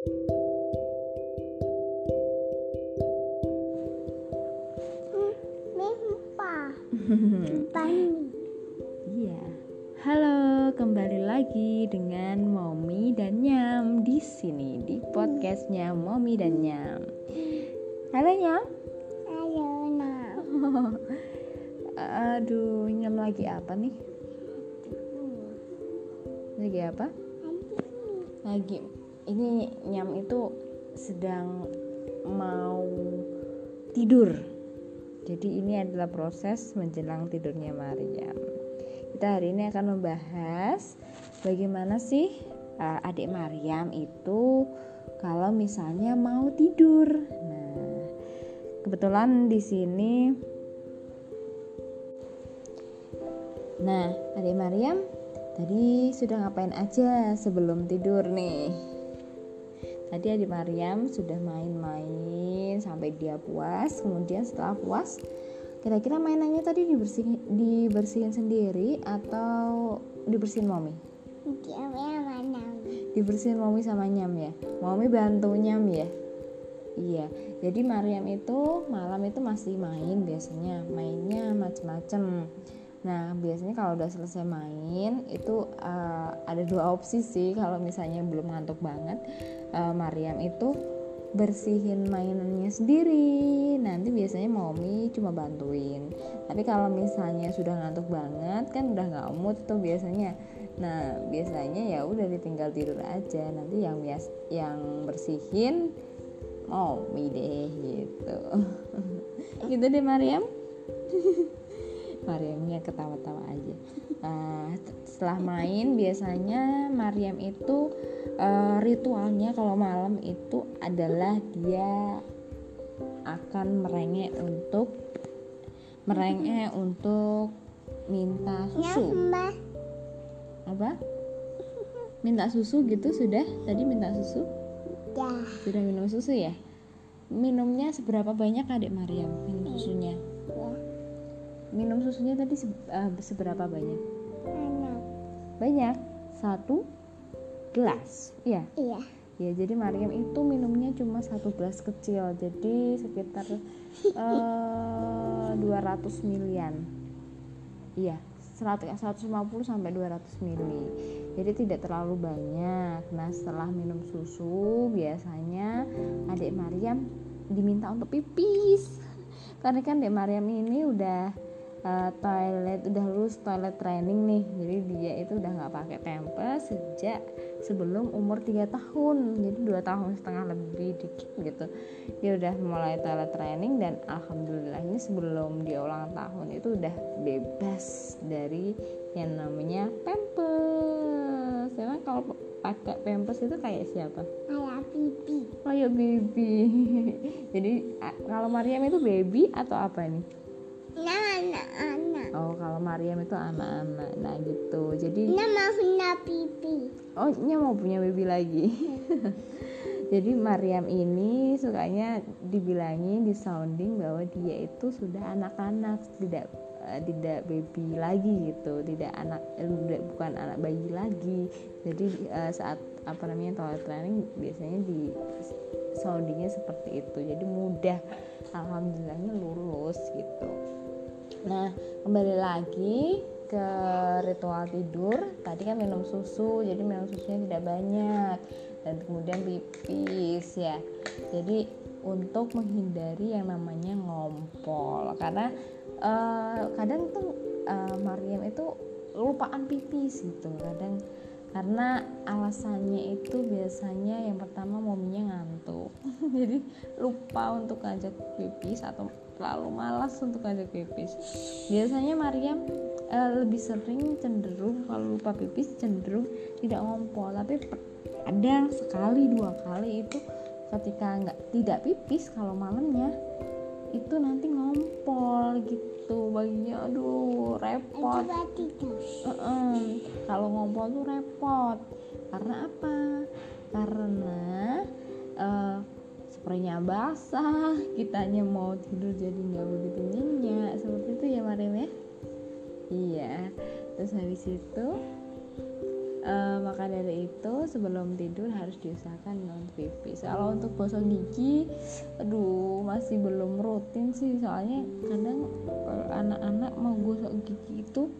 Iya. Halo, kembali lagi dengan Momi dan Nyam di sini di podcastnya Momi dan Nyam. Halo Nyam. Halo, Nak. Aduh, Nyam lagi apa nih? Lagi apa? Lagi ini Nyam itu sedang mau tidur jadi ini adalah proses menjelang tidurnya Maryam. Kita hari ini akan membahas bagaimana sih uh, adik Maryam itu kalau misalnya mau tidur. Nah, kebetulan di sini Nah, adik Maryam tadi sudah ngapain aja sebelum tidur nih? Tadi adik Mariam sudah main-main sampai dia puas. Kemudian setelah puas, kira-kira mainannya tadi dibersihin, dibersihin sendiri atau dibersihin mami? Dibersihin mami sama nyam ya. Mami bantu nyam ya. Iya, jadi Mariam itu malam itu masih main biasanya, mainnya macem-macem. Nah, biasanya kalau udah selesai main itu uh, ada dua opsi sih kalau misalnya belum ngantuk banget. Uh, Mariam itu bersihin mainannya sendiri. Nanti biasanya Momi cuma bantuin. Tapi kalau misalnya sudah ngantuk banget kan udah nggak mood tuh biasanya. Nah, biasanya ya udah ditinggal tidur aja. Nanti yang bias yang bersihin Momi deh gitu. gitu deh Mariam. Mariamnya ketawa-tawa aja. Uh, setelah main biasanya Mariam itu uh, ritualnya kalau malam itu adalah dia akan merengek untuk merengek untuk minta susu. Apa? Minta susu gitu sudah? Tadi minta susu? Ya. sudah minum susu ya? Minumnya seberapa banyak adik Mariam minum susunya minum susunya tadi se uh, seberapa banyak? Banyak. Banyak? Satu gelas? Iya? Iya. Ya jadi Mariam itu minumnya cuma satu gelas kecil jadi sekitar uh, 200 milian. Iya 150 sampai 200 mili. Jadi tidak terlalu banyak. Nah setelah minum susu biasanya adik Mariam diminta untuk pipis. Karena kan adik Mariam ini udah uh, toilet udah lulus toilet training nih. Jadi dia itu udah nggak pakai pampers sejak sebelum umur 3 tahun. Jadi dua tahun setengah lebih dikit gitu. Dia udah mulai toilet training dan alhamdulillahnya sebelum dia ulang tahun itu udah bebas dari yang namanya pampers. Emang kalau pakai pampers itu kayak siapa? Kayak bibi. Kayak baby jadi kalau Mariam itu baby atau apa nih? Anak-anak oh kalau Mariam itu anak-anak nah gitu. Jadi Nya mau punya pipi. Oh Nya mau punya baby lagi. Jadi Mariam ini sukanya dibilangi di sounding bahwa dia itu sudah anak-anak tidak uh, tidak baby lagi gitu. Tidak anak eh, bukan anak bayi lagi. Jadi uh, saat apa namanya toilet training biasanya di soundingnya seperti itu. Jadi mudah alhamdulillahnya lulus gitu Nah, kembali lagi ke ritual tidur. Tadi kan minum susu, jadi minum susunya tidak banyak dan kemudian pipis ya. Jadi untuk menghindari yang namanya ngompol karena uh, kadang tuh uh, Mariam itu lupaan pipis gitu kadang karena alasannya itu biasanya yang pertama mominya jadi lupa untuk ngajak pipis atau terlalu malas untuk ngajak pipis biasanya Mariam uh, lebih sering cenderung kalau lupa pipis cenderung tidak ngompol. Tapi ada sekali dua kali itu ketika nggak tidak pipis kalau malamnya itu nanti ngompol gitu. Baginya aduh repot. Uh -uh. kalau ngompol tuh repot. Karena apa? Karena uh, spraynya basah kitanya mau tidur jadi nggak begitu nyenyak seperti itu ya Marim ya? Iya terus habis itu Eh, maka dari itu sebelum tidur harus diusahakan non pipis. Kalau untuk gosok gigi aduh masih belum rutin sih soalnya kadang anak-anak mau gosok gigi itu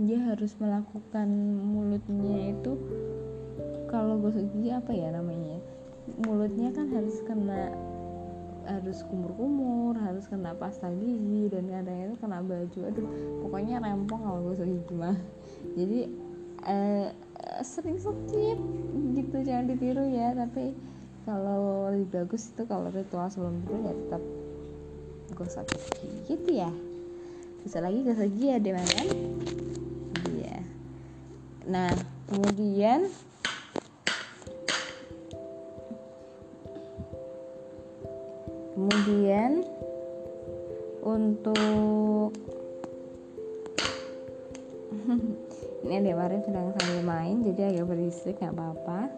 dia harus melakukan mulutnya itu kalau gosok gigi apa ya namanya mulutnya kan harus kena harus kumur-kumur harus kena pasta gigi dan kadang itu kena baju. Aduh pokoknya rempong kalau gosok gigi mah jadi eh, sering skip gitu jangan ditiru ya. Tapi kalau lebih bagus itu kalau ritual sebelum tidur ya tetap gosok gigi gitu ya. Bisa lagi gosok gigi ya dewan? Kan iya. Nah kemudian kemudian untuk ini ada Marin sedang sambil main jadi agak berisik nggak apa-apa.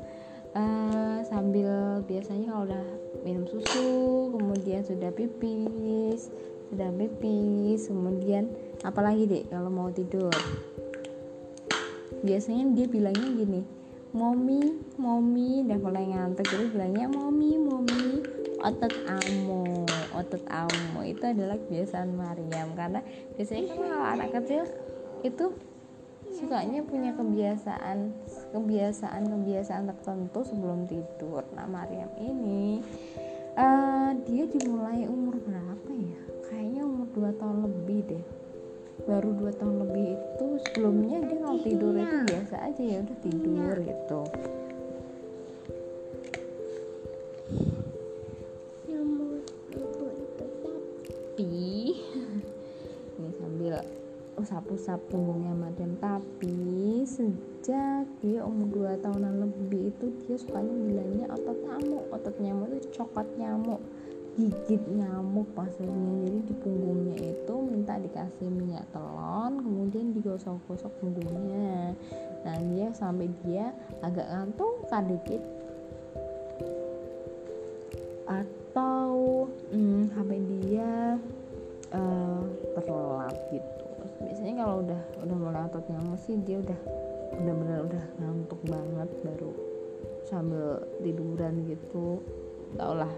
Uh, sambil biasanya kalau udah minum susu kemudian sudah pipis sudah pipis kemudian apalagi deh kalau mau tidur? Biasanya dia bilangnya gini momi momi udah mulai ngantuk jadi bilangnya momi momi otot amo otot amo itu adalah kebiasaan Mariam. Karena biasanya kan kalau anak kecil itu sukanya punya kebiasaan kebiasaan kebiasaan tertentu sebelum tidur. Nah Mariam ini uh, dia dimulai umur berapa ya? Kayaknya umur 2 tahun lebih deh. Baru dua tahun lebih itu sebelumnya dia kalau tidur itu biasa aja ya udah tidur gitu usap-usap punggungnya madam. Tapi sejak dia umur 2 tahunan lebih itu dia sukanya bilangnya otot nyamuk. Otot nyamuk itu coklat nyamuk. Gigit nyamuk maksudnya jadi di punggungnya itu minta dikasih minyak telon kemudian digosok-gosok punggungnya. Nah dia sampai dia agak ngantuk kadikit sih dia udah benar-benar udah ngantuk banget baru sambil tiduran gitu. Tau lah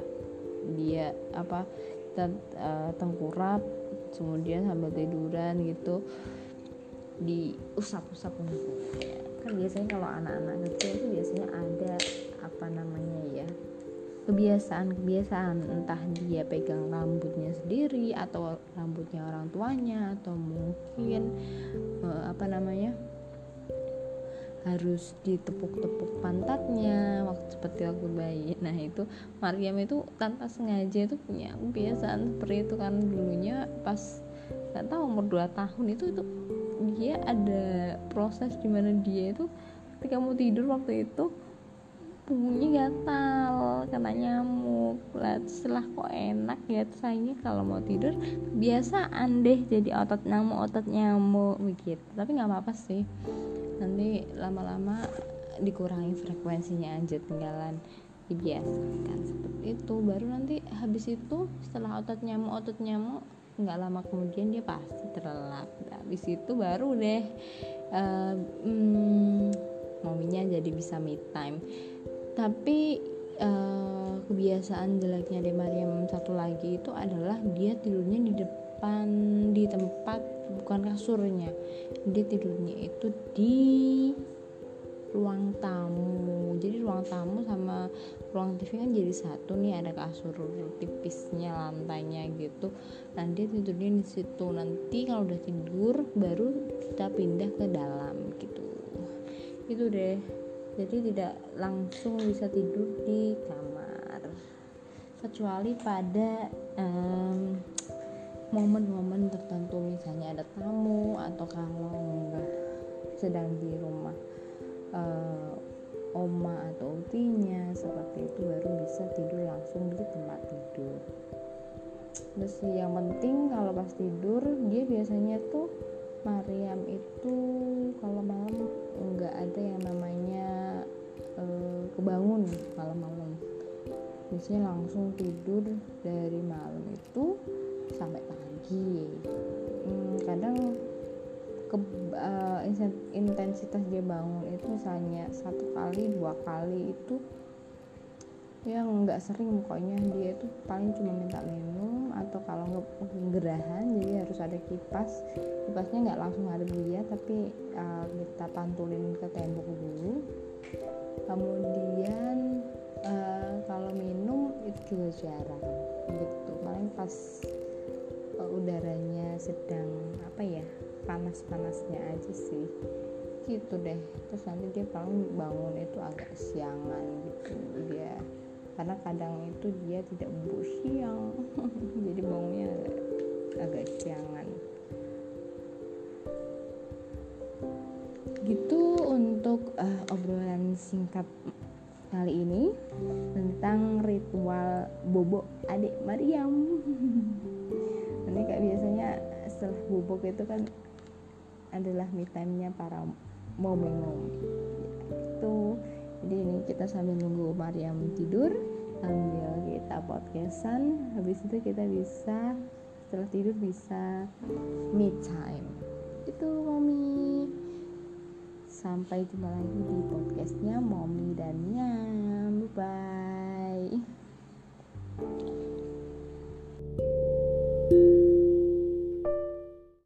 dia apa kita uh, tengkurap kemudian sambil tiduran gitu diusap-usap kan biasanya kalau anak-anak kecil itu biasanya ada apa namanya ya kebiasaan-kebiasaan entah dia pegang rambutnya sendiri atau rambutnya orang tuanya atau mungkin uh, apa namanya harus ditepuk-tepuk pantatnya waktu seperti waktu bayi. Nah itu Mariam itu tanpa sengaja itu punya kebiasaan seperti itu kan dulunya pas nggak tahu umur 2 tahun itu itu dia ada proses di mana dia itu ketika mau tidur waktu itu punggungnya gatal kena nyamuk. Lah setelah kok enak ya sayangnya kalau mau tidur biasaan deh jadi otot nyamuk otot nyamuk begitu. Tapi nggak apa-apa sih. Nanti lama-lama dikurangi frekuensinya aja tinggalan dibiasakan seperti itu. Baru nanti habis itu setelah otot nyamuk otot nyamuk nggak lama kemudian dia pasti terlelap. Habis itu baru deh uh, hmm, mominya jadi bisa me time tapi uh, kebiasaan jeleknya De Mariam satu lagi itu adalah dia tidurnya di depan di tempat bukan kasurnya. Dia tidurnya itu di ruang tamu. Jadi ruang tamu sama ruang TV kan jadi satu nih ada kasur tipisnya lantainya gitu. Nanti tidurnya di situ. Nanti kalau udah tidur baru kita pindah ke dalam gitu. Itu deh jadi tidak langsung bisa tidur di kamar. Kecuali pada momen momen-momen tertentu misalnya ada tamu atau kalau sedang di rumah uh, oma atau utinya seperti itu baru bisa tidur langsung di tempat tidur. Terus yang penting kalau pas tidur dia biasanya tuh Mariam itu kalau malam nggak ada yang namanya uh, kebangun malam-malam biasanya langsung tidur dari malam itu sampai pagi. Hmm, kadang ke uh, intensitas dia bangun itu misalnya satu kali dua kali itu yang nggak sering pokoknya. Dia itu paling cuma minta minum atau kalau nggak gerahan jadi harus ada kipas. Kipasnya nggak langsung ada dia tapi uh, kita pantulin ke tembok dulu. Kemudian uh, kalau minum itu juga jarang gitu. Paling pas uh, udaranya sedang apa ya panas-panasnya aja sih. Gitu deh. Terus nanti dia paling bangun itu agak siangan gitu. Dia karena kadang itu dia tidak bubuk siang. Jadi bangunnya agak, agak siangan. Gitu untuk uh, obrolan singkat kali ini tentang ritual bobo adik Mariam ini kayak biasanya setelah bubuk itu kan adalah me time-nya para momi-momi itu jadi ini kita sambil nunggu Mariam tidur sambil kita podcastan. Habis itu kita bisa setelah tidur bisa me time. Itu mommy. Sampai jumpa lagi di podcastnya mommy dan nyam. Bye. bye thank you